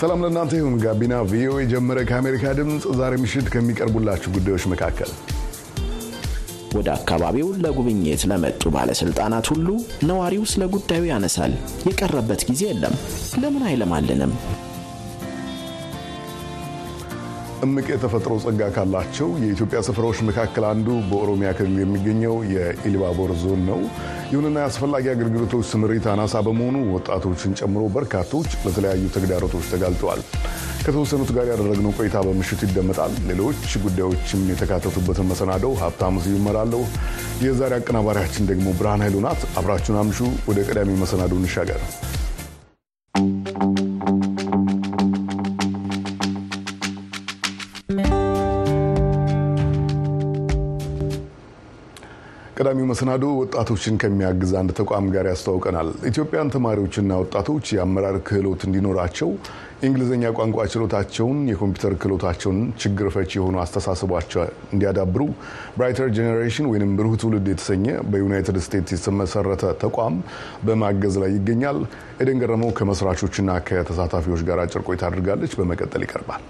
ሰላም ለእናንተ ይሁን። ጋቢና ቪኦኤ ጀመረ። ከአሜሪካ ድምፅ ዛሬ ምሽት ከሚቀርቡላችሁ ጉዳዮች መካከል ወደ አካባቢው ለጉብኝት ለመጡ ባለስልጣናት ሁሉ ነዋሪው ስለ ጉዳዩ ያነሳል። የቀረበት ጊዜ የለም። ለምን አይለማልንም? እምቅ የተፈጥሮ ጸጋ ካላቸው የኢትዮጵያ ስፍራዎች መካከል አንዱ በኦሮሚያ ክልል የሚገኘው የኢሉባቦር ዞን ነው። ይሁንና የአስፈላጊ አገልግሎቶች ስምሪት አናሳ በመሆኑ ወጣቶችን ጨምሮ በርካቶች ለተለያዩ ተግዳሮቶች ተጋልጠዋል። ከተወሰኑት ጋር ያደረግነው ቆይታ በምሽቱ ይደመጣል። ሌሎች ጉዳዮችም የተካተቱበትን መሰናደው ሀብታሙ ስዩም እመራለሁ። የዛሬ አቀናባሪያችን ደግሞ ብርሃን ኃይሉ ናት። አብራችሁን አምሹ። ወደ ቀዳሚ መሰናዶ እንሻገር። ቀዳሚው መሰናዶ ወጣቶችን ከሚያግዝ አንድ ተቋም ጋር ያስተዋውቀናል። ኢትዮጵያን ተማሪዎችና ወጣቶች የአመራር ክህሎት እንዲኖራቸው የእንግሊዝኛ ቋንቋ ችሎታቸውን፣ የኮምፒውተር ክህሎታቸውን፣ ችግር ፈቺ የሆኑ አስተሳሰቧቸው እንዲያዳብሩ ብራይተር ጄኔሬሽን ወይም ብሩህ ትውልድ የተሰኘ በዩናይትድ ስቴትስ የተመሰረተ ተቋም በማገዝ ላይ ይገኛል። ኤደን ገረመው ከመስራቾችና ከተሳታፊዎች ጋር አጭር ቆይታ አድርጋለች። በመቀጠል ይቀርባል።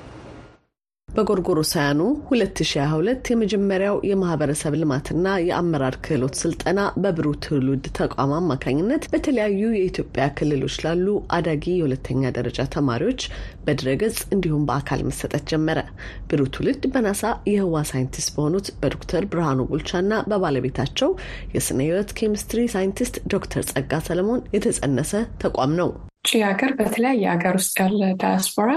በጎርጎሮሳውያኑ 2022 የመጀመሪያው የማህበረሰብ ልማትና የአመራር ክህሎት ስልጠና በብሩህ ትውልድ ተቋም አማካኝነት በተለያዩ የኢትዮጵያ ክልሎች ላሉ አዳጊ የሁለተኛ ደረጃ ተማሪዎች በድረገጽ እንዲሁም በአካል መሰጠት ጀመረ። ብሩህ ትውልድ በናሳ የህዋ ሳይንቲስት በሆኑት በዶክተር ብርሃኑ ቡልቻና በባለቤታቸው የስነ ህይወት ኬሚስትሪ ሳይንቲስት ዶክተር ጸጋ ሰለሞን የተጸነሰ ተቋም ነው። ሀገር በተለያየ ሀገር ውስጥ ያለ ዳያስፖራ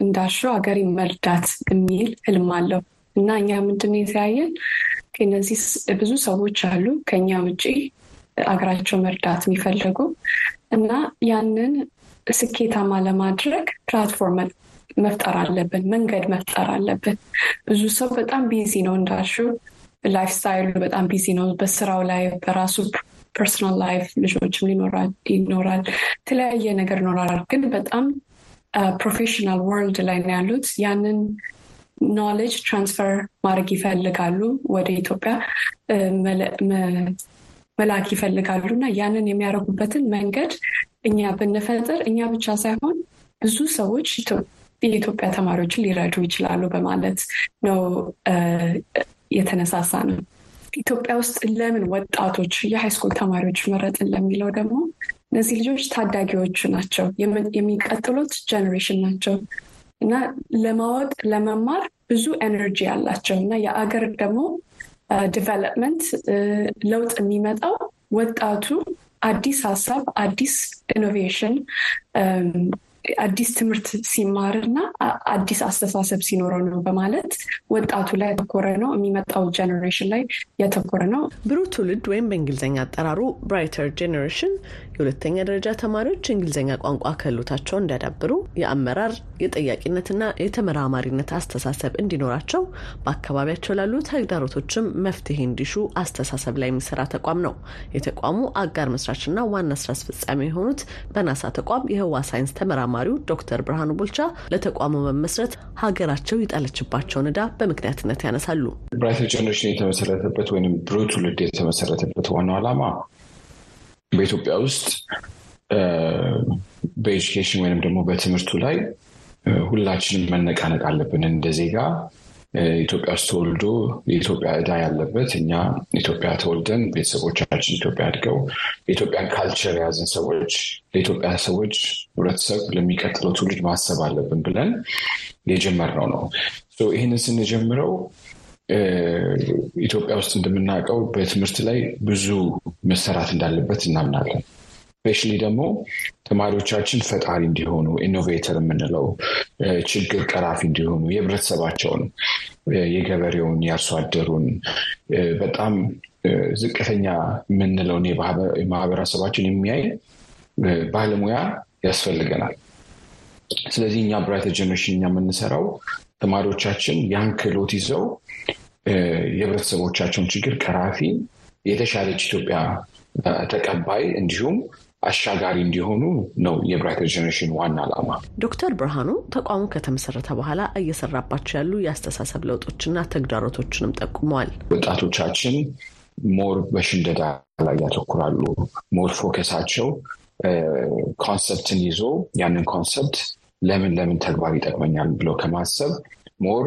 እንዳልሽው ሀገሬን መርዳት የሚል ህልም አለው። እና እኛ ምንድን የተያየን እነዚህ ብዙ ሰዎች አሉ ከኛ ውጭ አገራቸው መርዳት የሚፈልጉ እና ያንን ስኬታማ ለማድረግ platform መፍጠር አለብን፣ መንገድ መፍጠር አለብን። ብዙ ሰው በጣም busy ነው እንዳልሽው፣ lifestyle ኡ በጣም busy ነው። በስራው ላይ በራሱ personal life ልጆችም ይኖራል፣ የተለያየ ነገር ይኖራል። ግን በጣም professional world ላይ ነው ያሉት። ያንን knowledge transfer ማድረግ ይፈልጋሉ፣ ወደ ኢትዮጵያ መላክ ይፈልጋሉ እና ያንን የሚያደርጉበትን መንገድ እኛ ብንፈጥር እኛ ብቻ ሳይሆን ብዙ ሰዎች የኢትዮጵያ ተማሪዎችን ሊረዱ ይችላሉ በማለት ነው የተነሳሳ ነው። ኢትዮጵያ ውስጥ ለምን ወጣቶች የሃይስኩል ተማሪዎች መረጥን ለሚለው ደግሞ እነዚህ ልጆች ታዳጊዎቹ ናቸው፣ የሚቀጥሉት ጀኔሬሽን ናቸው እና ለማወቅ ለመማር ብዙ energy አላቸው እና የአገር ደግሞ development ለውጥ የሚመጣው ወጣቱ አዲስ ሀሳብ፣ አዲስ innovation፣ አዲስ ትምህርት ሲማር እና አዲስ አስተሳሰብ ሲኖረው ነው በማለት ወጣቱ ላይ ያተኮረ ነው። የሚመጣው generation ላይ ያተኮረ ነው። ብሩህ ትውልድ ወይም በእንግሊዝኛ አጠራሩ ብራይተር ጄኔሬሽን የሁለተኛ ደረጃ ተማሪዎች የእንግሊዝኛ ቋንቋ ክህሎታቸውን እንዲያዳብሩ የአመራር የጠያቂነትና የተመራማሪነት አስተሳሰብ እንዲኖራቸው በአካባቢያቸው ላሉ ተግዳሮቶችም መፍትሄ እንዲሹ አስተሳሰብ ላይ የሚሰራ ተቋም ነው። የተቋሙ አጋር መስራችና ዋና ስራ አስፈጻሚ የሆኑት በናሳ ተቋም የህዋ ሳይንስ ተመራማሪው ዶክተር ብርሃኑ ቡልቻ ለተቋሙ መመስረት ሀገራቸው የጣለችባቸውን ዕዳ በምክንያትነት ያነሳሉ። ብራይተር ጄኔሬሽን የተመሰረተበት ወይም ብሩህ ትውልድ የተመሰረተበት ዋናው ዓላማ በኢትዮጵያ ውስጥ በ education ወይም ደግሞ በትምህርቱ ላይ ሁላችንም መነቃነቅ አለብን። እንደ ዜጋ ኢትዮጵያ ውስጥ ተወልዶ የኢትዮጵያ ዕዳ ያለበት እኛ ኢትዮጵያ ተወልደን ቤተሰቦቻችን ኢትዮጵያ አድገው የኢትዮጵያን culture የያዝን ሰዎች ለኢትዮጵያ ሰዎች ህብረተሰብ ለሚቀጥለው ትውልድ ማሰብ አለብን ብለን የጀመርነው ነው። ይህንን ስንጀምረው ኢትዮጵያ ውስጥ እንደምናውቀው በትምህርት ላይ ብዙ መሰራት እንዳለበት እናምናለን። specially ደግሞ ተማሪዎቻችን ፈጣሪ እንዲሆኑ innovator የምንለው ችግር ቀራፊ እንዲሆኑ የህብረተሰባቸውን፣ የገበሬውን፣ የአርሶ በጣም ዝቅተኛ የምንለውን የማህበረሰባችን የሚያይ ባለሙያ ያስፈልገናል። ስለዚህ እኛ ብራይተር ጀኔሬሽን እኛ የምንሰራው ተማሪዎቻችን ያን ክህሎት ይዘው የህብረተሰቦቻቸውን ችግር ቀራፊ የተሻለች ኢትዮጵያ ተቀባይ እንዲሁም አሻጋሪ እንዲሆኑ ነው የብራይተር ጀኔሬሽን ዋና ዓላማ። ዶክተር ብርሃኑ ተቋሙ ከተመሰረተ በኋላ እየሰራባቸው ያሉ የአስተሳሰብ ለውጦችና ተግዳሮቶችንም ጠቁመዋል። ወጣቶቻችን more በሽምደዳ ላይ ያተኩራሉ። more focus ኣቸው concept ን ይዞ ያንን concept ለምን ለምን ተግባር ይጠቅመኛል ብለው ከማሰብ more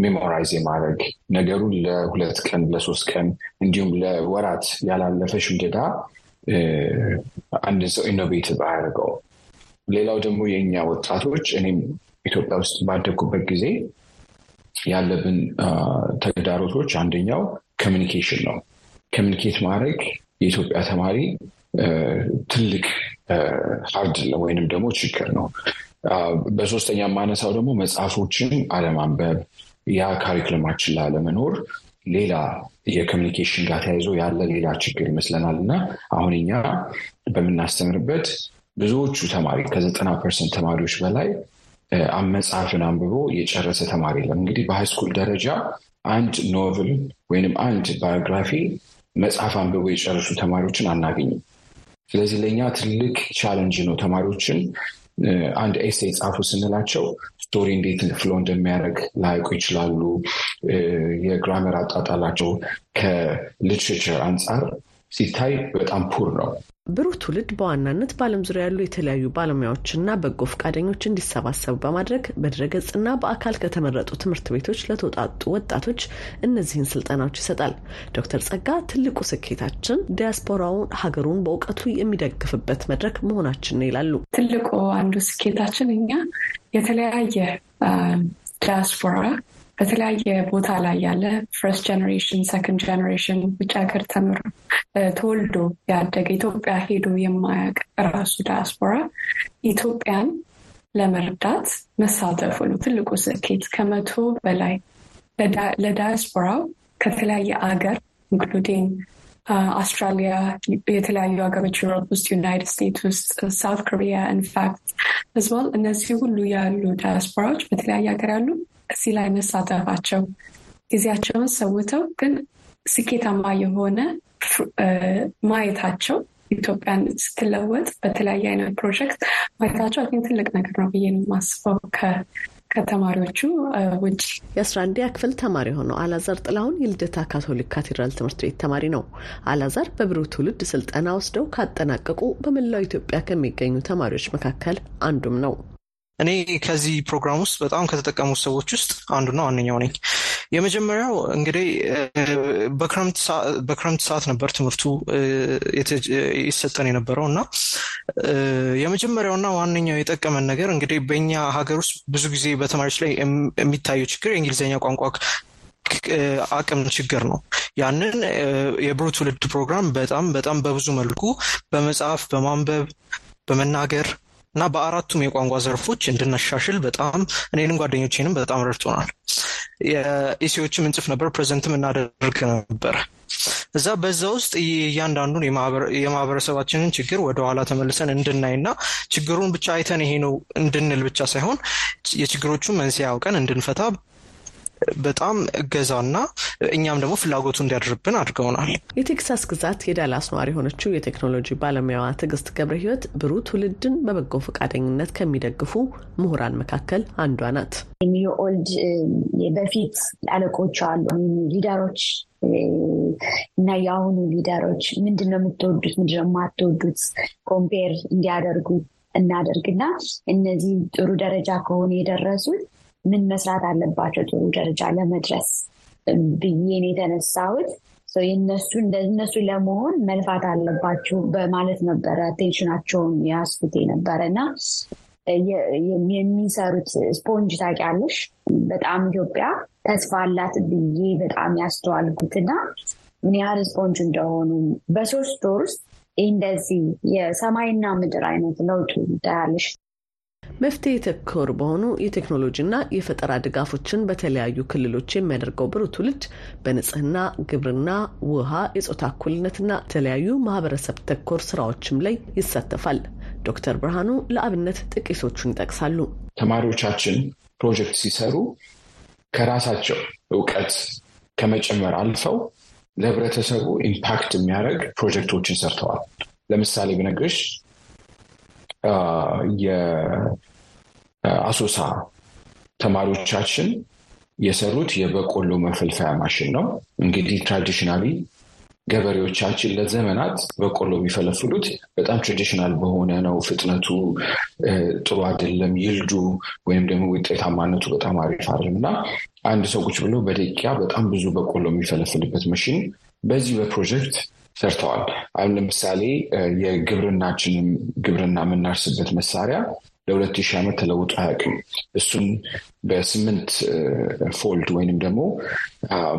memorize የማድረግ ነገሩን ለሁለት ቀን ለሶስት ቀን እንዲሁም ለወራት ያላለፈ ሽምደዳ አንድ ሰው innovative አያደርገው። ሌላው ደግሞ የእኛ ወጣቶች እኔም ኢትዮጵያ ውስጥ ባደጉበት ጊዜ ያለብን ተግዳሮቶች አንደኛው communication ነው። communicate ማድረግ የኢትዮጵያ ተማሪ ትልቅ hard ወይንም ደግሞ ችግር ነው። በሶስተኛ የማነሳው ደግሞ መጽሐፎችን አለማንበብ ያ curriculum ኣችን ላይ አለመኖር ሌላ የ communication ጋር ተያይዞ ያለ ሌላ ችግር ይመስለናል እና አሁን እኛ በምናስተምርበት ብዙዎቹ ተማሪ ከዘጠና percent ተማሪዎች በላይ መጽሐፍን አንብቦ የጨረሰ ተማሪ የለም። እንግዲህ በ high school ደረጃ አንድ novel ወይንም አንድ biography መጽሐፍ አንብቦ የጨረሱ ተማሪዎችን አናገኝም። ስለዚህ ለእኛ ትልቅ challenge ነው። ተማሪዎችን አንድ essay ጻፉ ስንላቸው story እንዴት flow እንደሚያደርግ ላያውቁ ይችላሉ። የ grammar አጠቃቀማቸው ከ literature አንጻር ሲታይ በጣም poor ነው። ብሩህ ትውልድ በዋናነት በዓለም ዙሪያ ያሉ የተለያዩ ባለሙያዎችና በጎ ፈቃደኞች እንዲሰባሰቡ በማድረግ በድረገጽና በአካል ከተመረጡ ትምህርት ቤቶች ለተውጣጡ ወጣቶች እነዚህን ስልጠናዎች ይሰጣል። ዶክተር ጸጋ ትልቁ ስኬታችን ዲያስፖራውን ሀገሩን በእውቀቱ የሚደግፍበት መድረክ መሆናችን ነው ይላሉ። ትልቁ አንዱ ስኬታችን እኛ የተለያየ ዲያስፖራ በተለያየ ቦታ ላይ ያለ first generation second generation ውጭ ሀገር ተምሮ ተወልዶ ያደገ ኢትዮጵያ ሄዶ የማያውቅ ራሱ ዳያስፖራ ኢትዮጵያን ለመርዳት መሳተፉ ነው ትልቁ ስኬት። ከመቶ በላይ ለዳያስፖራው ከተለያየ አገር including አውስትራሊያ፣ የተለያዩ ሀገሮች Europe ውስጥ፣ United States ውስጥ፣ South Korea in fact እነዚህ ሁሉ ያሉ ዳያስፖራዎች በተለያየ ሀገር ያሉ እዚህ ላይ መሳተፋቸው ጊዜያቸውን ሰውተው ግን ስኬታማ የሆነ ማየታቸው ኢትዮጵያን ስትለወጥ በተለያየ አይነት ፕሮጀክት ማየታቸው ግን ትልቅ ነገር ነው ብዬ የማስበው ከተማሪዎቹ ውጭ። የአስራ አንደኛ ክፍል ተማሪ የሆነው አላዛር ጥላሁን የልደታ ካቶሊክ ካቴድራል ትምህርት ቤት ተማሪ ነው። አላዛር በብሩህ ትውልድ ስልጠና ወስደው ካጠናቀቁ በመላው ኢትዮጵያ ከሚገኙ ተማሪዎች መካከል አንዱም ነው። እኔ ከዚህ ፕሮግራም ውስጥ በጣም ከተጠቀሙት ሰዎች ውስጥ አንዱና ዋነኛው ነኝ። የመጀመሪያው እንግዲህ በክረምት ሰዓት ነበር ትምህርቱ ይሰጠን የነበረው እና የመጀመሪያውና ዋነኛው የጠቀመን ነገር እንግዲህ በኛ ሀገር ውስጥ ብዙ ጊዜ በተማሪዎች ላይ የሚታየው ችግር የእንግሊዝኛ ቋንቋ አቅም ችግር ነው። ያንን የብሩህ ትውልድ ፕሮግራም በጣም በጣም በብዙ መልኩ በመጽሐፍ፣ በማንበብ፣ በመናገር እና በአራቱም የቋንቋ ዘርፎች እንድናሻሽል በጣም እኔንም ጓደኞቼንም በጣም ረድቶናል። የኢሲዎችም እንጽፍ ነበር፣ ፕሬዘንትም እናደርግ ነበር። እዛ በዛ ውስጥ እያንዳንዱን የማህበረሰባችንን ችግር ወደኋላ ተመልሰን እንድናይና ችግሩን ብቻ አይተን ይሄ ነው እንድንል ብቻ ሳይሆን የችግሮቹን መንስኤ አውቀን እንድንፈታ በጣም እገዛና እኛም ደግሞ ፍላጎቱ እንዲያድርብን አድርገውናል። የቴክሳስ ግዛት የዳላስ ነዋሪ የሆነችው የቴክኖሎጂ ባለሙያዋ ትዕግስት ገብረ ሕይወት ብሩህ ትውልድን በበጎ ፈቃደኝነት ከሚደግፉ ምሁራን መካከል አንዷ ናት። የኦልድ በፊት አለቆች አሉ leader ኦች እና የአሁኑ leader ኦች ምንድን ነው የምትወዱት፣ ምንድን ነው የማትወዱት compare እንዲያደርጉ እናደርግና እነዚህ ጥሩ ደረጃ ከሆነ የደረሱት ምን መስራት አለባቸው ጥሩ ደረጃ ለመድረስ ብዬን የተነሳሁት የነሱ እነሱ ለመሆን መልፋት አለባችሁ በማለት ነበረ attention ኣቸውን የሳብኩት ነበረ እና የሚሰሩት ስፖንጅ ታውቂያለሽ፣ በጣም ኢትዮጵያ ተስፋ አላት ብዬ በጣም ያስተዋልኩትና ምን ያህል ስፖንጅ እንደሆኑ በሶስት ወር ውስጥ እንደዚህ የሰማይና ምድር አይነት ለውጡ ታያለሽ። መፍትሄ ተኮር በሆኑ የቴክኖሎጂና የፈጠራ ድጋፎችን በተለያዩ ክልሎች የሚያደርገው ብሩህ ትውልድ በንጽህና፣ ግብርና፣ ውሃ፣ የጾታ እኩልነትና የተለያዩ ማህበረሰብ ተኮር ስራዎችም ላይ ይሳተፋል። ዶክተር ብርሃኑ ለአብነት ጥቂቶቹን ይጠቅሳሉ። ተማሪዎቻችን ፕሮጀክት ሲሰሩ ከራሳቸው እውቀት ከመጨመር አልፈው ለህብረተሰቡ impact የሚያደርግ ፕሮጀክቶችን ሰርተዋል። ለምሳሌ ብነግርሽ የአሶሳ ተማሪዎቻችን የሰሩት የበቆሎ መፈልፈያ ማሽን ነው። እንግዲህ traditionally ገበሬዎቻችን ለዘመናት በቆሎ የሚፈለፍሉት በጣም ትራዲሽናል በሆነ ነው። ፍጥነቱ ጥሩ አይደለም፣ ይልዱ ወይም ደግሞ ውጤታማነቱ በጣም አሪፍ አይደለም እና አንድ ሰው ቁጭ ብሎ በደቂቃ በጣም ብዙ በቆሎ የሚፈለፍልበት መሽን በዚህ በፕሮጀክት ሰርተዋል። አሁን ለምሳሌ የግብርናችንም ግብርና የምናርስበት መሳሪያ ለሁለት ሺህ ዓመት ተለውጦ አያውቅም። እሱን በስምንት fold ወይንም ደግሞ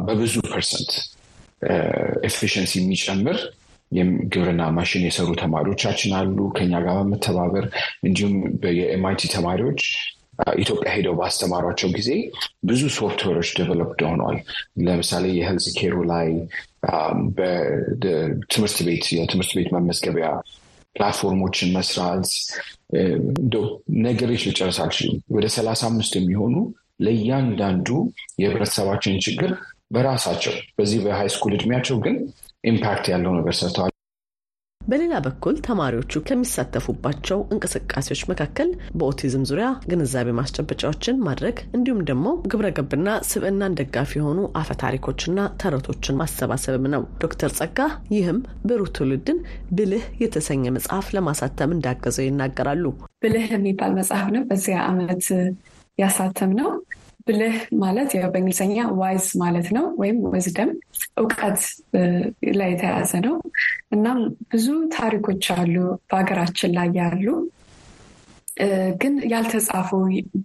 በብዙ percent efficiency የሚጨምር የግብርና ማሽን የሰሩ ተማሪዎቻችን አሉ ከኛ ጋር በመተባበር እንዲሁም የኤምአይቲ ተማሪዎች ኢትዮጵያ ሄደው ባስተማሯቸው ጊዜ ብዙ software ኦች developed ሆነዋል። ለምሳሌ የ health care ኡ ላይ በትምህርት ቤት የትምህርት ቤት መመዝገቢያ platform ኦችን መስራት እንደው ነገሮች ልጨርስ አልችልም። ወደ ሰላሳ አምስት የሚሆኑ ለእያንዳንዱ የህብረተሰባችን ችግር በራሳቸው በዚህ በ high school እድሜያቸው ግን impact ያለው ነገር ሰርተዋል። በሌላ በኩል ተማሪዎቹ ከሚሳተፉባቸው እንቅስቃሴዎች መካከል በኦቲዝም ዙሪያ ግንዛቤ ማስጨበጫዎችን ማድረግ እንዲሁም ደግሞ ግብረ ገብና ስብዕናን ደጋፊ የሆኑ አፈ ታሪኮችና ተረቶችን ማሰባሰብም ነው። ዶክተር ጸጋ ይህም ብሩህ ትውልድን ብልህ የተሰኘ መጽሐፍ ለማሳተም እንዳገዘው ይናገራሉ። ብልህ የሚባል መጽሐፍ ነው በዚያ ዓመት ያሳተም ነው። ብልህ ማለት ያው በእንግሊዝኛ wise ማለት ነው፣ ወይም wisdom እውቀት ላይ የተያዘ ነው። እናም ብዙ ታሪኮች አሉ በሀገራችን ላይ ያሉ ግን ያልተጻፉ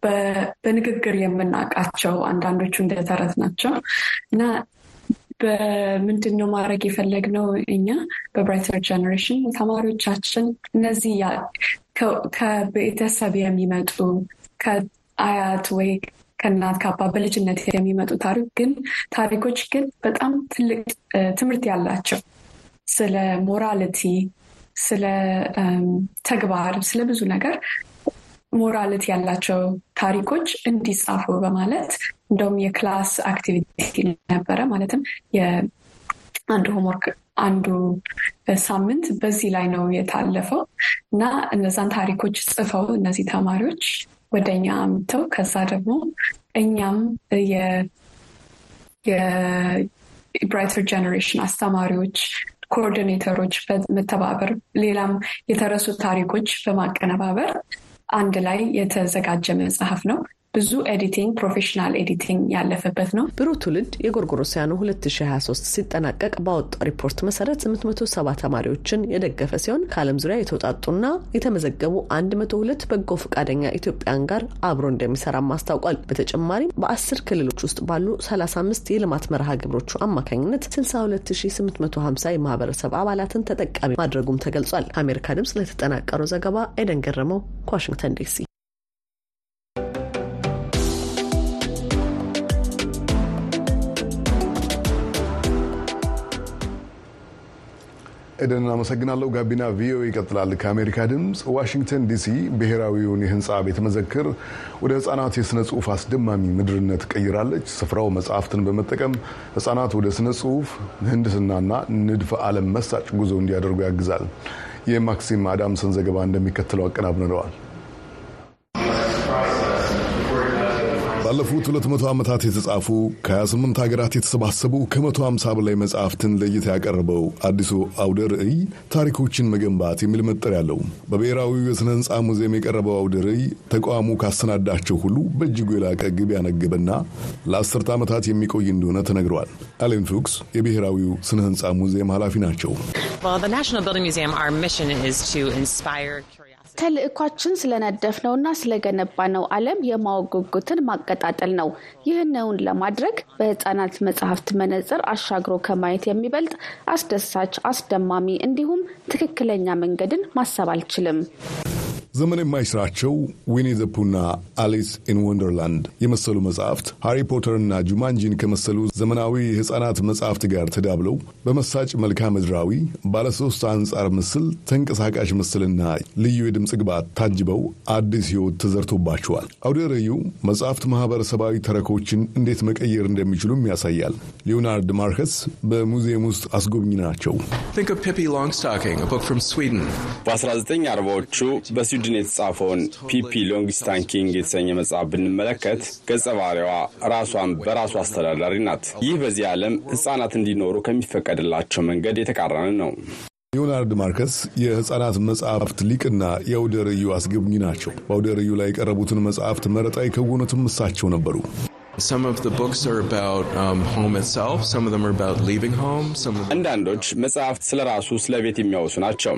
በንግግር የምናውቃቸው አንዳንዶቹ እንደተረት ናቸው እና በምንድን ነው ማድረግ የፈለግነው እኛ በ Brighter Generation ተማሪዎቻችን እነዚህ ከቤተሰብ የሚመጡ ከአያት ወይ ከእናት ከአባት በልጅነት የሚመጡ ታሪክ ግን ታሪኮች ግን በጣም ትልቅ ትምህርት ያላቸው ስለ morality፣ ስለ ተግባር፣ ስለ ብዙ ነገር morality ያላቸው ታሪኮች እንዲጻፉ በማለት እንደውም የ class activity ነበረ። ማለትም የአንዱ homework አንዱ ሳምንት በዚህ ላይ ነው የታለፈው እና እነዛን ታሪኮች ጽፈው እነዚህ ተማሪዎች ወደ እኛ አምጥተው ከዛ ደግሞ እኛም የ Brighter Generation አስተማሪዎች፣ coordinator ኦች በመተባበር ሌላም የተረሱ ታሪኮች በማቀነባበር አንድ ላይ የተዘጋጀ መጽሐፍ ነው። ብዙ editing professional editing ያለፈበት ነው። ብሩህ ትውልድ የጎርጎሮሲያኑ 2023 ሲጠናቀቅ ባወጣው ሪፖርት መሰረት 870 ተማሪዎችን የደገፈ ሲሆን ከዓለም ዙሪያ የተውጣጡና የተመዘገቡ 102 በጎ ፈቃደኛ ኢትዮጵያውያን ጋር አብሮ እንደሚሰራም አስታውቋል። በተጨማሪም በአስር ክልሎች ውስጥ ባሉ 35 የልማት መርሃ ግብሮቹ አማካኝነት 62850 የማህበረሰብ አባላትን ተጠቃሚ ማድረጉም ተገልጿል። ከአሜሪካ ድምጽ ለተጠናቀረው ዘገባ ኤደን ገረመው ከዋሽንግተን ዲሲ ኤደን አመሰግናለሁ። ጋቢና ቪኦኤ ይቀጥላል። ከአሜሪካ ድምፅ ዋሽንግተን ዲሲ ብሔራዊውን የህንፃ ቤተ መዘክር ወደ ህጻናት የሥነ ጽሑፍ አስደማሚ ምድርነት ቀይራለች። ስፍራው መጽሐፍትን በመጠቀም ህጻናት ወደ ስነ ጽሑፍ ምህንድስናና ንድፈ ዓለም መሳጭ ጉዞ እንዲያደርጉ ያግዛል። የማክሲም አዳምሰን ዘገባ እንደሚከተለው አቀናብረነዋል። ባለፉት 200 ዓመታት የተጻፉ ከ28 ሀገራት የተሰባሰቡ ከ150 በላይ መጽሐፍትን ለእይታ ያቀረበው አዲሱ አውደ ርዕይ ታሪኮችን መገንባት የሚል መጠሪያ አለው። በብሔራዊው የሥነ ሕንፃ ሙዚየም የቀረበው አውደ ርዕይ ተቋሙ ካሰናዳቸው ሁሉ በእጅጉ የላቀ ግብ ያነገበና ለአስርተ ዓመታት የሚቆይ እንደሆነ ተነግሯል። አሌን ፉክስ የብሔራዊው ስነ ሕንፃ ሙዚየም ኃላፊ ናቸው። ተልእኳችን ስለነደፍነውና ስለገነባነው ዓለም የማወቅ ጉጉትን ማቀጣጠል ነው። ይህንውን ለማድረግ በህፃናት መጽሐፍት መነጽር አሻግሮ ከማየት የሚበልጥ አስደሳች፣ አስደማሚ እንዲሁም ትክክለኛ መንገድን ማሰብ አልችልም። ዘመን የማይሽራቸው ዊኒ ዘ ፑና አሊስ ኢን ወንደርላንድ የመሰሉ መጽሐፍት ሃሪ ፖተርና ጁማንጂን ከመሰሉ ዘመናዊ የሕፃናት መጽሐፍት ጋር ተዳብለው በመሳጭ መልክዓ ምድራዊ ባለሶስት አንጻር ምስል፣ ተንቀሳቃሽ ምስልና ልዩ የድምፅ ግብዓት ታጅበው አዲስ ሕይወት ተዘርቶባቸዋል። አውደ ርዕዩ መጽሐፍት ማህበረሰባዊ ተረኮችን እንዴት መቀየር እንደሚችሉም ያሳያል። ሊዮናርድ ማርከስ በሙዚየም ውስጥ አስጎብኝ ናቸው። በ1940ዎቹ በስዊድን የተጻፈውን ፒፒ ሎንግስቶኪንግ የተሰኘ መጽሐፍ ብንመለከት ገጸ ባህሪዋ ራሷን በራሷ አስተዳዳሪ ናት። ይህ በዚህ ዓለም ሕፃናት እንዲኖሩ ከሚፈቀድላቸው መንገድ የተቃረነ ነው። ሊዮናርድ ማርከስ የሕፃናት መጽሐፍት ሊቅና የአውደ ርዕዩ አስጎብኚ ናቸው። በአውደ ርዕዩ ላይ የቀረቡትን መጽሐፍት መረጣ የከወኑትም እሳቸው ነበሩ። አንዳንዶች መጽሐፍት ስለ ራሱ ስለ ቤት የሚያወሱ ናቸው።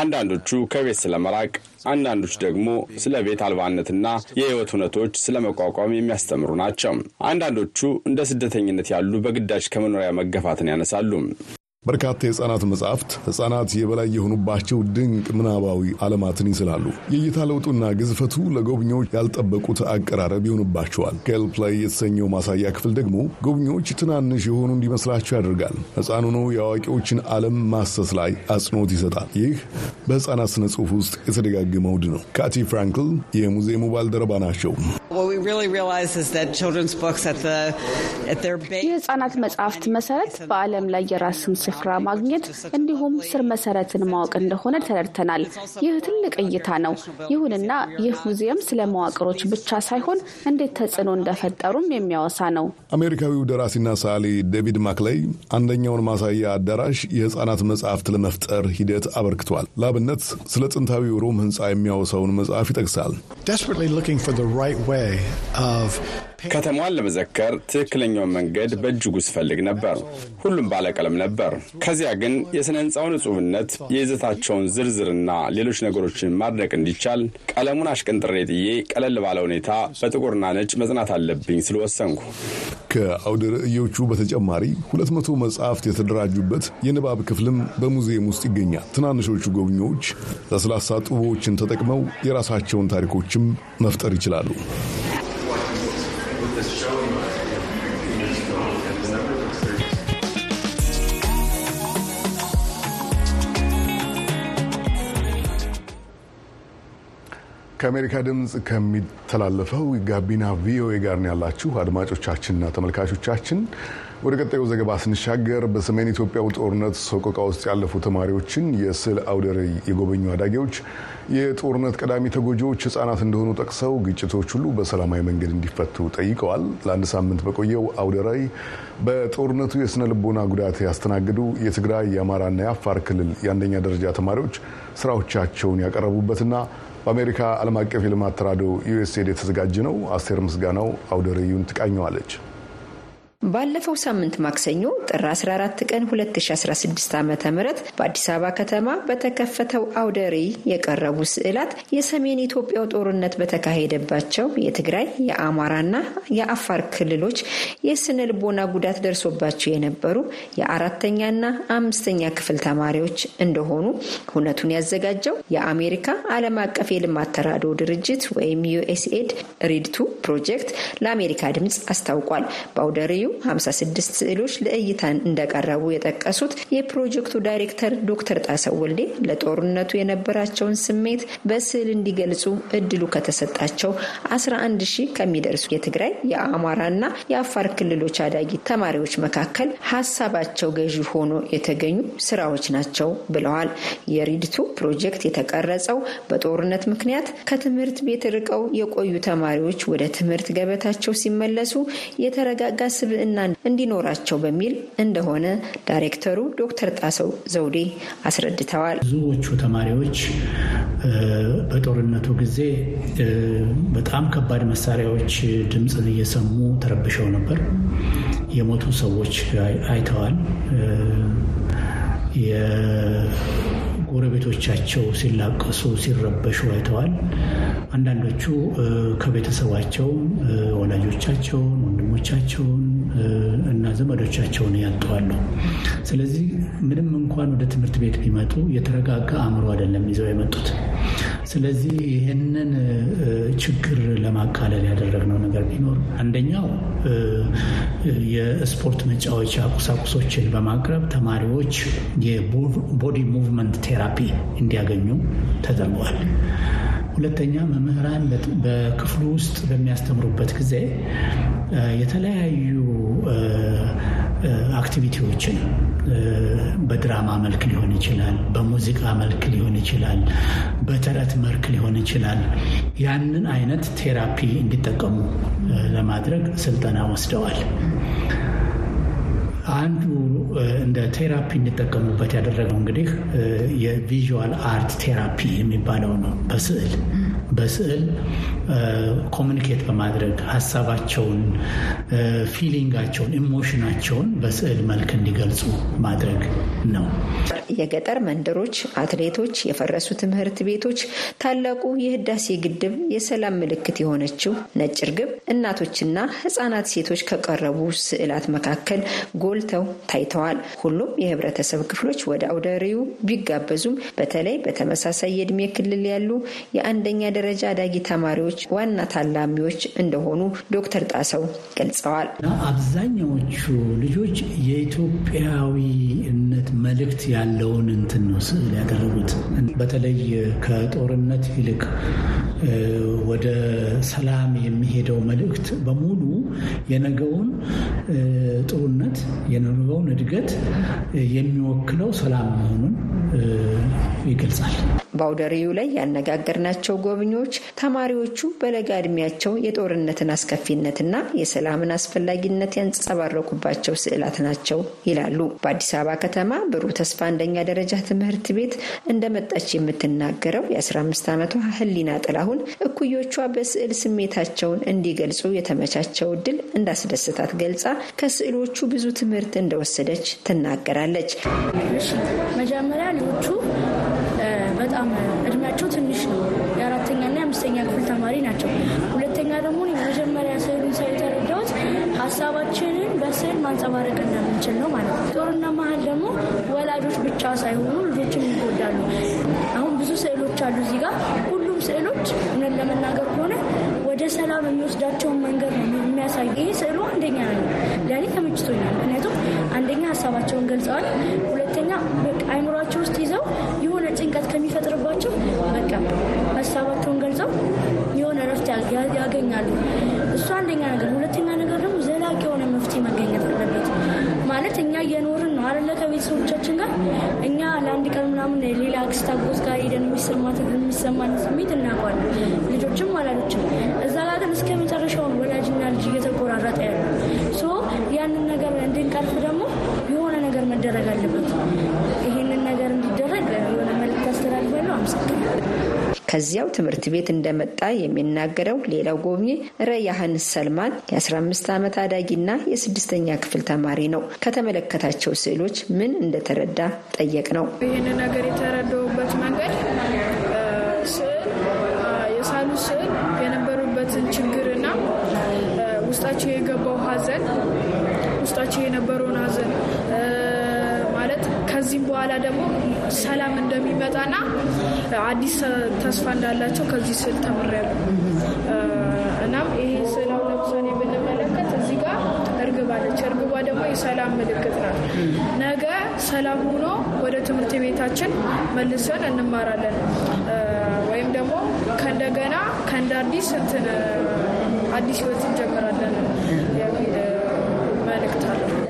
አንዳንዶቹ ከቤት ስለ መራቅ፣ አንዳንዶች ደግሞ ስለ ቤት አልባነትና የህይወት እውነቶች ስለ መቋቋም የሚያስተምሩ ናቸው። አንዳንዶቹ እንደ ስደተኝነት ያሉ በግዳጅ ከመኖሪያ መገፋትን ያነሳሉ። በርካታ የሕፃናት መጽሐፍት ሕፃናት የበላይ የሆኑባቸው ድንቅ ምናባዊ ዓለማትን ይስላሉ። የእይታ ለውጡና ግዝፈቱ ለጎብኚዎች ያልጠበቁት አቀራረብ ይሆንባቸዋል። ጌል ፕላይ የተሰኘው ማሳያ ክፍል ደግሞ ጎብኚዎች ትናንሽ የሆኑ እንዲመስላቸው ያደርጋል። ሕፃን ሆኖ የአዋቂዎችን ዓለም ማሰስ ላይ አጽንኦት ይሰጣል። ይህ በሕፃናት ስነ ጽሑፍ ውስጥ የተደጋገመ ውድ ነው። ካቲ ፍራንክል የሙዚየሙ ባልደረባ ናቸው። የሕፃናት መጽሐፍት መሰረት በዓለም ላይ የራስን ስፍራ ማግኘት እንዲሁም ስር መሰረትን ማወቅ እንደሆነ ተረድተናል። ይህ ትልቅ እይታ ነው። ይሁንና ይህ ሙዚየም ስለ መዋቅሮች ብቻ ሳይሆን እንዴት ተጽዕኖ እንደፈጠሩም የሚያወሳ ነው። አሜሪካዊው ደራሲና ሰዓሊ ዴቪድ ማክላይ አንደኛውን ማሳያ አዳራሽ የሕፃናት መጽሐፍት ለመፍጠር ሂደት አበርክቷል። ለአብነት ስለ ጥንታዊው ሮም ሕንፃ የሚያወሳውን መጽሐፍ ይጠቅሳል። ከተማዋን ለመዘከር ትክክለኛውን መንገድ በእጅጉ ስፈልግ ነበር። ሁሉም ባለቀለም ነበር። ከዚያ ግን የሥነ ሕንፃውን እጹብነት፣ የይዘታቸውን ዝርዝርና ሌሎች ነገሮችን ማድነቅ እንዲቻል ቀለሙን አሽቀንጥሬ ጥዬ ቀለል ባለ ሁኔታ በጥቁርና ነጭ መጽናት አለብኝ ስል ወሰንኩ። ከአውደ ርዕዮቹ በተጨማሪ ሁለት መቶ መጽሐፍት የተደራጁበት የንባብ ክፍልም በሙዚየም ውስጥ ይገኛል። ትናንሾቹ ጎብኚዎች ለስላሳ ጡቦችን ተጠቅመው የራሳቸውን ታሪኮችም መፍጠር ይችላሉ። ከአሜሪካ ድምፅ ከሚተላለፈው ጋቢና ቪኦኤ ጋር ያላችሁ አድማጮቻችንና ተመልካቾቻችን። ወደ ቀጣዩ ዘገባ ስንሻገር በሰሜን ኢትዮጵያው ጦርነት ሰቆቃ ውስጥ ያለፉ ተማሪዎችን የስዕል አውደ የጎበኙ አዳጊዎች የጦርነት ቀዳሚ ተጎጂዎች ሕጻናት እንደሆኑ ጠቅሰው ግጭቶች ሁሉ በሰላማዊ መንገድ እንዲፈቱ ጠይቀዋል። ለአንድ ሳምንት በቆየው አውደ በጦርነቱ የስነ ልቦና ጉዳት ያስተናገዱ የትግራይ የአማራና የአፋር ክልል የአንደኛ ደረጃ ተማሪዎች ስራዎቻቸውን ያቀረቡበትና በአሜሪካ ዓለም አቀፍ የልማት ተራድኦ ዩኤስኤአይዲ የተዘጋጀ ነው። አስቴር ምስጋናው አውደ ትቃኘዋለች። ባለፈው ሳምንት ማክሰኞ ጥር 14 ቀን 2016 ዓ ም በአዲስ አበባ ከተማ በተከፈተው አውደ ርዕይ የቀረቡ ስዕላት የሰሜን ኢትዮጵያው ጦርነት በተካሄደባቸው የትግራይ የአማራና የአፋር ክልሎች የስነ ልቦና ጉዳት ደርሶባቸው የነበሩ የአራተኛና አምስተኛ ክፍል ተማሪዎች እንደሆኑ ሁነቱን ያዘጋጀው የአሜሪካ ዓለም አቀፍ የልማት ተራድኦ ድርጅት ወይም USAID READ II ፕሮጀክት ለአሜሪካ ድምፅ አስታውቋል። በአውደ ርዕዩ 56 ስዕሎች ለእይታ እንደቀረቡ የጠቀሱት የፕሮጀክቱ ዳይሬክተር ዶክተር ጣሰው ወልዴ ለጦርነቱ የነበራቸውን ስሜት በስዕል እንዲገልጹ እድሉ ከተሰጣቸው 11 ሺህ ከሚደርሱ የትግራይ የአማራና የአፋር ክልሎች አዳጊ ተማሪዎች መካከል ሀሳባቸው ገዢ ሆኖ የተገኙ ስራዎች ናቸው ብለዋል። የሪድቱ ፕሮጀክት የተቀረጸው በጦርነት ምክንያት ከትምህርት ቤት ርቀው የቆዩ ተማሪዎች ወደ ትምህርት ገበታቸው ሲመለሱ የተረጋጋ ስብዕና እንዲኖራቸው በሚል እንደሆነ ዳይሬክተሩ ዶክተር ጣሰው ዘውዴ አስረድተዋል። ብዙዎቹ ተማሪዎች በጦርነቱ ጊዜ በጣም ከባድ መሳሪያዎች ድምፅን እየሰሙ ተረብሸው ነበር። የሞቱ ሰዎች አይተዋል። ጎረቤቶቻቸው ሲላቀሱ ሲረበሹ አይተዋል። አንዳንዶቹ ከቤተሰባቸው ወላጆቻቸውን፣ ወንድሞቻቸውን እና ዘመዶቻቸውን ያጠዋሉ። ስለዚህ ምንም እንኳን ወደ ትምህርት ቤት ቢመጡ የተረጋጋ አእምሮ አይደለም ይዘው የመጡት። ስለዚህ ይህንን ችግር ለማቃለል ያደረግነው ነገር ቢኖር አንደኛው የስፖርት መጫወቻ ቁሳቁሶችን በማቅረብ ተማሪዎች የ body movement therapy እንዲያገኙ ተደርገዋል። ሁለተኛ መምህራን በክፍሉ ውስጥ በሚያስተምሩበት ጊዜ የተለያዩ activity ዎችን በድራማ መልክ ሊሆን ይችላል፣ በሙዚቃ መልክ ሊሆን ይችላል፣ በተረት መልክ ሊሆን ይችላል። ያንን አይነት therapy እንዲጠቀሙ ለማድረግ ስልጠና ወስደዋል። አንዱ እንደ therapy እንዲጠቀሙበት ያደረገው እንግዲህ የ visual art therapy የሚባለው ነው። በስዕል በስዕል communicate በማድረግ ሀሳባቸውን፣ feeling ኣቸውን፣ emotion ኣቸውን በስዕል መልክ እንዲገልጹ ማድረግ ነው። የገጠር መንደሮች፣ አትሌቶች፣ የፈረሱ ትምህርት ቤቶች፣ ታላቁ የህዳሴ ግድብ የሰላም ምልክት የሆነችው ነጭ ርግብ፣ እናቶችና ህጻናት ሴቶች ከቀረቡ ስዕላት መካከል ጎልተው ታይተዋል። ሁሉም የህብረተሰብ ክፍሎች ወደ አውደ ርዕዩ ቢጋበዙም በተለይ በተመሳሳይ የእድሜ ክልል ያሉ የአንደኛ ደረጃ አዳጊ ተማሪዎች ዋና ታዳሚዎች እንደሆኑ ዶክተር ጣሰው ገልጸዋል። አብዛኛዎቹ ልጆች የኢትዮጵያዊነት መልእክት ያለውን እንትን ነው ስዕል ያደረጉት። በተለይ ከጦርነት ይልቅ ወደ ሰላም የሚሄደው መልእክት በሙሉ የነገውን ጥሩነት የነገውን እድገት የሚወክለው ሰላም መሆኑን ይገልጻል። ርዕዩ ላይ ያነጋገርናቸው ጎብኚዎች ተማሪዎቹ በለጋ ዕድሜያቸው የጦርነትን አስከፊነትና የሰላምን አስፈላጊነት ያንጸባረቁባቸው ስዕላት ናቸው ይላሉ። በአዲስ አበባ ከተማ ብሩህ ተስፋ አንደኛ ደረጃ ትምህርት ቤት እንደመጣች የምትናገረው የ15 ዓመቷ ህሊና ጥላሁን እኩዮቿ በስዕል ስሜታቸውን እንዲገልጹ የተመቻቸው እድል እንዳስደስታት ገልጻ ከስዕሎቹ ብዙ ትምህርት እንደወሰደች ትናገራለች። መጀመሪያ ልጆቹ በጣም እድሜያቸው ትንሽ ነው። የአራተኛና የአምስተኛ ክፍል ተማሪ ናቸው። ሁለተኛ ደግሞ መጀመሪያ ስዕሉን ሳይ የተረዳሁት ሀሳባችንን በስዕል ማንጸባረቅ እንደምንችል ነው ማለት ነው። ጦርነት መሀል ደግሞ ወላጆች ብቻ ሳይሆኑ ልጆችን ይጎዳሉ። አሁን ብዙ ስዕሎች አሉ እዚህ ጋር ሁሉም ስዕሎች እውነት ለመናገር ከሆነ ወደ ሰላም የሚወስዳቸውን መንገድ ነው የሚያሳይ። ይሄ ስዕሉ አንደኛ ነው ለእኔ ተመችቶኛል። ምክንያቱም አንደኛ ሀሳባቸውን ገልጸዋል። ሁለተኛ አይምሯቸው ውስጥ ይዘው ያገኛሉ። እሱ አንደኛ ነገር። ሁለተኛ ነገር ደግሞ ዘላቂ የሆነ መፍትሄ መገኘት አለበት። ማለት እኛ እየኖርን ነው አለ ከቤተሰቦቻችን ጋር እኛ ለአንድ ቀን ምናምን ሌላ አክስት አጎት ጋር ሄደን የሚሰማን ስሜት እናውቀዋለን። ልጆችም ወላጆችም እዛ ጋር ግን እስከ መጨረሻውን ወላጅና ልጅ እየተቆራረጠ ያለ ያንን ነገር እንድንቀርፍ ደግሞ የሆነ ነገር መደረግ አለበት። ይህንን ነገር እንዲደረግ የሆነ መልዕክት አስተላልፋለሁ። አመሰግናለሁ። ከዚያው ትምህርት ቤት እንደመጣ የሚናገረው ሌላው ጎብኚ ረያህን ሰልማን የ15 ዓመት አዳጊና የስድስተኛ ክፍል ተማሪ ነው። ከተመለከታቸው ስዕሎች ምን እንደተረዳ ጠየቅ ነው። ይህን ነገር የተረዳውበት መንገድ ስዕል የሳሉ ስዕል የነበሩበትን ችግርና ውስጣቸው የገባው ሐዘን ውስጣቸው የነበረውን ሐዘን ማለት ከዚህም በኋላ ደግሞ ሰላም እንደሚመጣና አዲስ ተስፋ እንዳላቸው ከዚህ ስዕል ተምሬያለሁ። እናም ይሄ ስዕል አሁን ለምሳሌ እዚህ ጋር እርግብ አለች። እርግቧ ደግሞ የሰላም ምልክት ናት። ነገ ሰላም ሆኖ ወደ ትምህርት ቤታችን መልሰን እንማራለን ወይም ደግሞ ከእንደገና ከእንደ አዲስ እንትን አዲስ ህይወት እንጀምራለን የሚል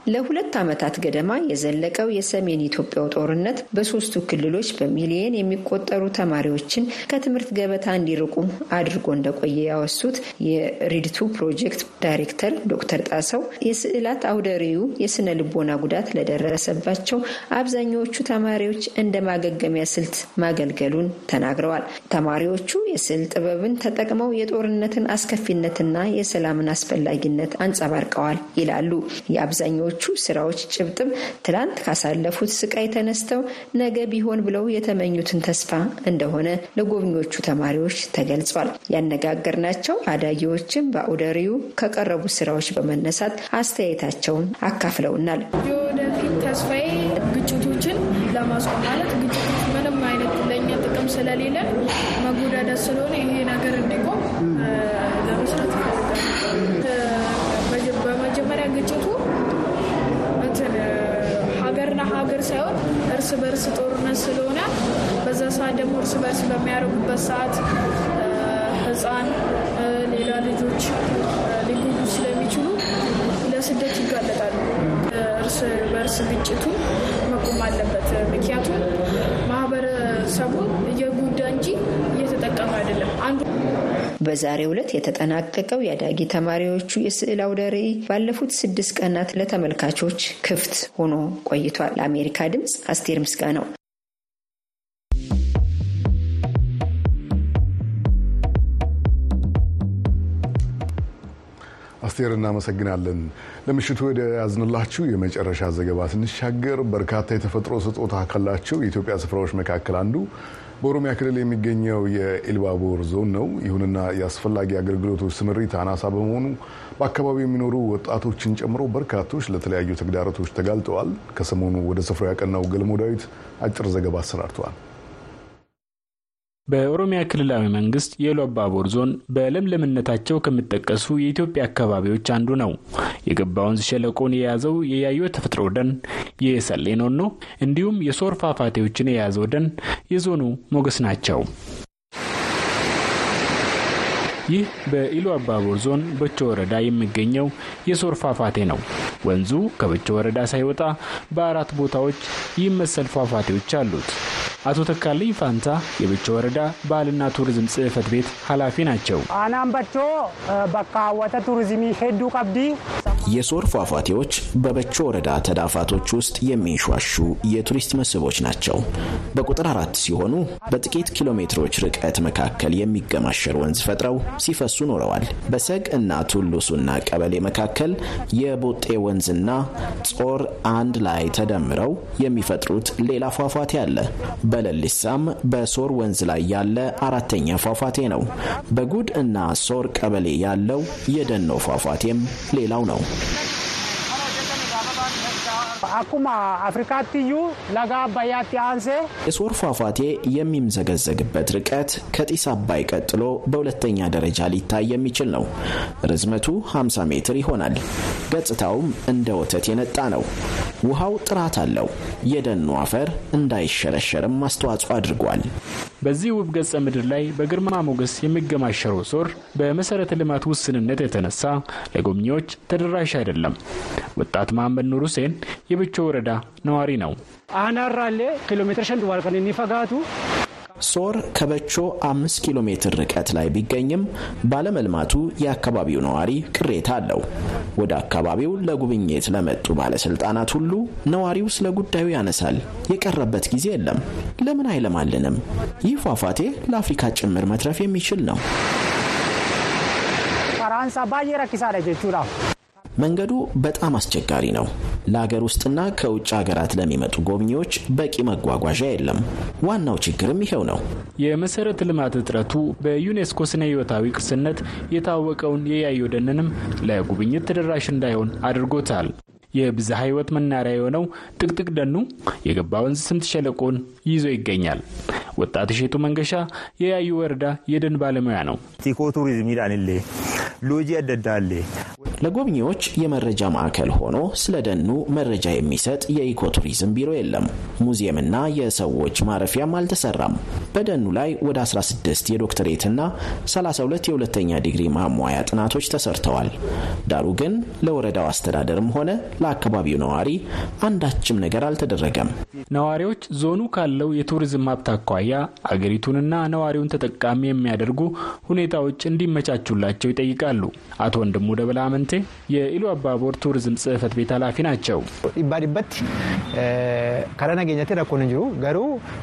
ለሁለት ዓመታት ገደማ የዘለቀው የሰሜን ኢትዮጵያው ጦርነት በሶስቱ ክልሎች በሚሊየን የሚቆጠሩ ተማሪዎችን ከትምህርት ገበታ እንዲርቁ አድርጎ እንደቆየ ያወሱት የሪድቱ ፕሮጀክት ዳይሬክተር ዶክተር ጣሰው የስዕላት አውደ ርዕዩ የስነ ልቦና ጉዳት ለደረሰባቸው አብዛኛዎቹ ተማሪዎች እንደ ማገገሚያ ስልት ማገልገሉን ተናግረዋል። ተማሪዎቹ የስዕል ጥበብን ተጠቅመው የጦርነትን አስከፊነትና የሰላምን አስፈላጊነት አንጸባርቀዋል ይላሉ። የአብዛኛዎቹ ስራዎች ጭብጥም ትላንት ካሳለፉት ስቃይ ተነስተው ነገ ቢሆን ብለው የተመኙትን ተስፋ እንደሆነ ለጎብኚዎቹ ተማሪዎች ተገልጿል። ያነጋገርናቸው አዳጊዎችም በአውደ ርዕዩ ከቀረቡ ስራዎች በመነሳት አስተያየታቸውን አካፍለውናል። የወደፊት ተስፋዬ ግጭቶችን ለማስቆም ማለት ግጭቶች ምንም አይነት ለእኛ ጥቅም ስለሌለ መጎዳዳት ስለሆነ ይሄ ነገር እንዲቆም ለመስራት ይፈልጋል። በመጀመሪያ ግጭቱ እንትን ሀገርና ሀገር ሳይሆን እርስ በርስ ጦርነት ስለሆነ በዛ ሰዓት ደግሞ እርስ በርስ በሚያደርጉበት ሰዓት ሕፃን ሌላ ልጆች ሊጎዱ ስለሚችሉ ለስደት ይጋለጣሉ። እርስ በርስ ግጭቱ መቆም አለበት። ምክንያቱም ማህበረሰቡን እየጎዳ እንጂ እየተጠቀመ አይደለም። አንዱ በዛሬው ዕለት የተጠናቀቀው የአዳጊ ተማሪዎቹ የስዕል አውደ ርዕይ ባለፉት ስድስት ቀናት ለተመልካቾች ክፍት ሆኖ ቆይቷል። ለአሜሪካ ድምፅ አስቴር ምስጋናው። አስቴር እናመሰግናለን። ለምሽቱ ወደ ያዝንላችሁ የመጨረሻ ዘገባ ስንሻገር በርካታ የተፈጥሮ ስጦታ ካላቸው የኢትዮጵያ ስፍራዎች መካከል አንዱ በኦሮሚያ ክልል የሚገኘው የኢሉባቦር ዞን ነው። ይሁንና የአስፈላጊ አገልግሎቶች ስምሪት አናሳ በመሆኑ በአካባቢው የሚኖሩ ወጣቶችን ጨምሮ በርካቶች ለተለያዩ ተግዳሮቶች ተጋልጠዋል። ከሰሞኑ ወደ ስፍራው ያቀናው ገልሞ ዳዊት አጭር ዘገባ አሰናድተዋል። በኦሮሚያ ክልላዊ መንግስት የኢሉ አባቦር ዞን በለምለምነታቸው ከሚጠቀሱ የኢትዮጵያ አካባቢዎች አንዱ ነው። የገባ ወንዝ ሸለቆን የያዘው የያዩ ተፈጥሮ ደን፣ የሰሌ ኖኖ እንዲሁም የሶር ፏፏቴዎችን የያዘው ደን የዞኑ ሞገስ ናቸው። ይህ በኢሉ አባቦር ዞን በቾ ወረዳ የሚገኘው የሶር ፏፏቴ ነው። ወንዙ ከበቾ ወረዳ ሳይወጣ በአራት ቦታዎች ይህ መሰል ፏፏቴዎች አሉት። አቶ ተካልኝ ፋንታ የበቾ ወረዳ ባህልና ቱሪዝም ጽሕፈት ቤት ኃላፊ ናቸው። Aanaan Bachoo bakka hawwata turizimii hedduu qabdi የሶር ፏፏቴዎች በበቾ ወረዳ ተዳፋቶች ውስጥ የሚንሿሹ የቱሪስት መስህቦች ናቸው። በቁጥር አራት ሲሆኑ በጥቂት ኪሎ ሜትሮች ርቀት መካከል የሚገማሸር ወንዝ ፈጥረው ሲፈሱ ኖረዋል። በሰግ እና ቱሉሱና ቀበሌ መካከል የቦጤ ወንዝና ሶር አንድ ላይ ተደምረው የሚፈጥሩት ሌላ ፏፏቴ አለ። በለሊሳም በሶር ወንዝ ላይ ያለ አራተኛ ፏፏቴ ነው። በጉድ እና ሶር ቀበሌ ያለው የደኖ ፏፏቴም ሌላው ነው። Thank you. አኩማ አፍሪካትዩ ለጋ አባያት አንሴ የሶር ፏፏቴ የሚምዘገዘግበት ርቀት ከጢስ አባይ ቀጥሎ በሁለተኛ ደረጃ ሊታይ የሚችል ነው። ርዝመቱ 50 ሜትር ይሆናል። ገጽታውም እንደ ወተት የነጣ ነው። ውሃው ጥራት አለው። የደኑ አፈር እንዳይሸረሸርም አስተዋጽኦ አድርጓል። በዚህ ውብ ገጸ ምድር ላይ በግርማ ሞገስ የሚገማሸረው ሶር በመሰረተ ልማት ውስንነት የተነሳ ለጎብኚዎች ተደራሽ አይደለም። ወጣት መሐመድ ኑር ሁሴን የበቾ ወረዳ ነዋሪ ነው። አናራሌ ኪሎ ሜትር ሸንድ ዋልቀን ኒፈጋቱ ሶር ከበቾ አምስት ኪሎ ሜትር ርቀት ላይ ቢገኝም ባለመልማቱ የአካባቢው ነዋሪ ቅሬታ አለው። ወደ አካባቢው ለጉብኝት ለመጡ ባለስልጣናት ሁሉ ነዋሪው ስለ ጉዳዩ ያነሳል። የቀረበት ጊዜ የለም። ለምን አይለማልንም? ይህ ፏፏቴ ለአፍሪካ ጭምር መትረፍ የሚችል ነው። ፈራንሳ መንገዱ በጣም አስቸጋሪ ነው። ለሀገር ውስጥና ከውጭ ሀገራት ለሚመጡ ጎብኚዎች በቂ መጓጓዣ የለም። ዋናው ችግርም ይሄው ነው። የመሰረተ ልማት እጥረቱ በዩኔስኮ ስነ ሕይወታዊ ቅርስነት የታወቀውን የያዩ ደንንም ለጉብኝት ተደራሽ እንዳይሆን አድርጎታል። የብዝሃ ሕይወት መናሪያ የሆነው ጥቅጥቅ ደኑ የገባ ወንዝ ስምጥ ሸለቆን ይዞ ይገኛል። ወጣት እሼቱ መንገሻ የያዩ ወረዳ የደን ባለሙያ ነው። ኢኮ ቱሪዝሚዳንሌ ሎጂ አደዳሌ ለጎብኚዎች የመረጃ ማዕከል ሆኖ ስለ ደኑ መረጃ የሚሰጥ የኢኮቱሪዝም ቢሮ የለም። ሙዚየምና የሰዎች ማረፊያም አልተሰራም። በደኑ ላይ ወደ 16 የዶክተሬትና 32 የሁለተኛ ዲግሪ ማሟያ ጥናቶች ተሰርተዋል። ዳሩ ግን ለወረዳው አስተዳደርም ሆነ ለአካባቢው ነዋሪ አንዳችም ነገር አልተደረገም። ነዋሪዎች ዞኑ ካለው የቱሪዝም ሀብት አኳያ አገሪቱንና ነዋሪውን ተጠቃሚ የሚያደርጉ ሁኔታዎች እንዲመቻቹላቸው ይጠይቃሉ። አቶ ወንድሙ ደበላ የኢሉ አባቦር ቱሪዝም ጽሕፈት ቤት ኃላፊ ናቸው። ዲባ ዲበት ከረ ነገኘት ረኮን እንጅሩ ገሩ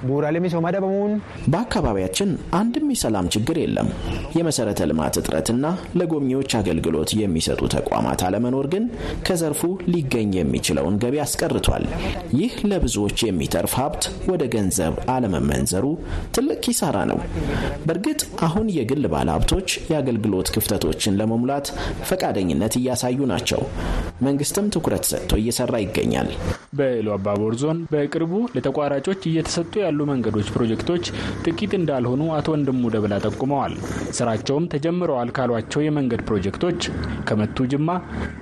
ቡራሌ ሚሶማ ደበሙን በአካባቢያችን አንድም የሰላም ችግር የለም። የመሰረተ ልማት እጥረትና ለጎብኚዎች አገልግሎት የሚሰጡ ተቋማት አለመኖር ግን ከዘርፉ ሊገኝ የሚችለውን ገቢ አስቀርቷል። ይህ ለብዙዎች የሚተርፍ ሀብት ወደ ገንዘብ አለመመንዘሩ ትልቅ ኪሳራ ነው። በእርግጥ አሁን የግል ባለሀብቶች የአገልግሎት ክፍተቶችን ለመሙላት ፈቃደኝነት ፍጥነት እያሳዩ ናቸው። መንግስትም ትኩረት ሰጥቶ እየሰራ ይገኛል። በኢሉ አባቦር ዞን በቅርቡ ለተቋራጮች እየተሰጡ ያሉ መንገዶች ፕሮጀክቶች ጥቂት እንዳልሆኑ አቶ ወንድሙ ደብላ ጠቁመዋል። ስራቸውም ተጀምረዋል ካሏቸው የመንገድ ፕሮጀክቶች ከመቱ ጅማ፣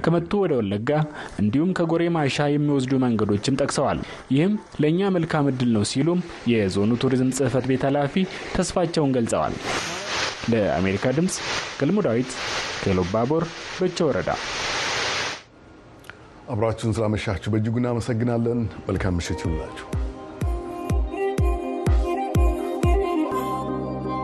ከመቱ ወደ ወለጋ እንዲሁም ከጎሬ ማሻ የሚወስዱ መንገዶችን ጠቅሰዋል። ይህም ለእኛ መልካም እድል ነው ሲሉም የዞኑ ቱሪዝም ጽህፈት ቤት ኃላፊ ተስፋቸውን ገልጸዋል። ለአሜሪካ ድምፅ ገልሙ ዳዊት ከኢሉ አባቦር በቸ ወረዳ አብራችሁን ስላመሻችሁ በእጅጉ እናመሰግናለን። መልካም ምሽት ይሁንላችሁ።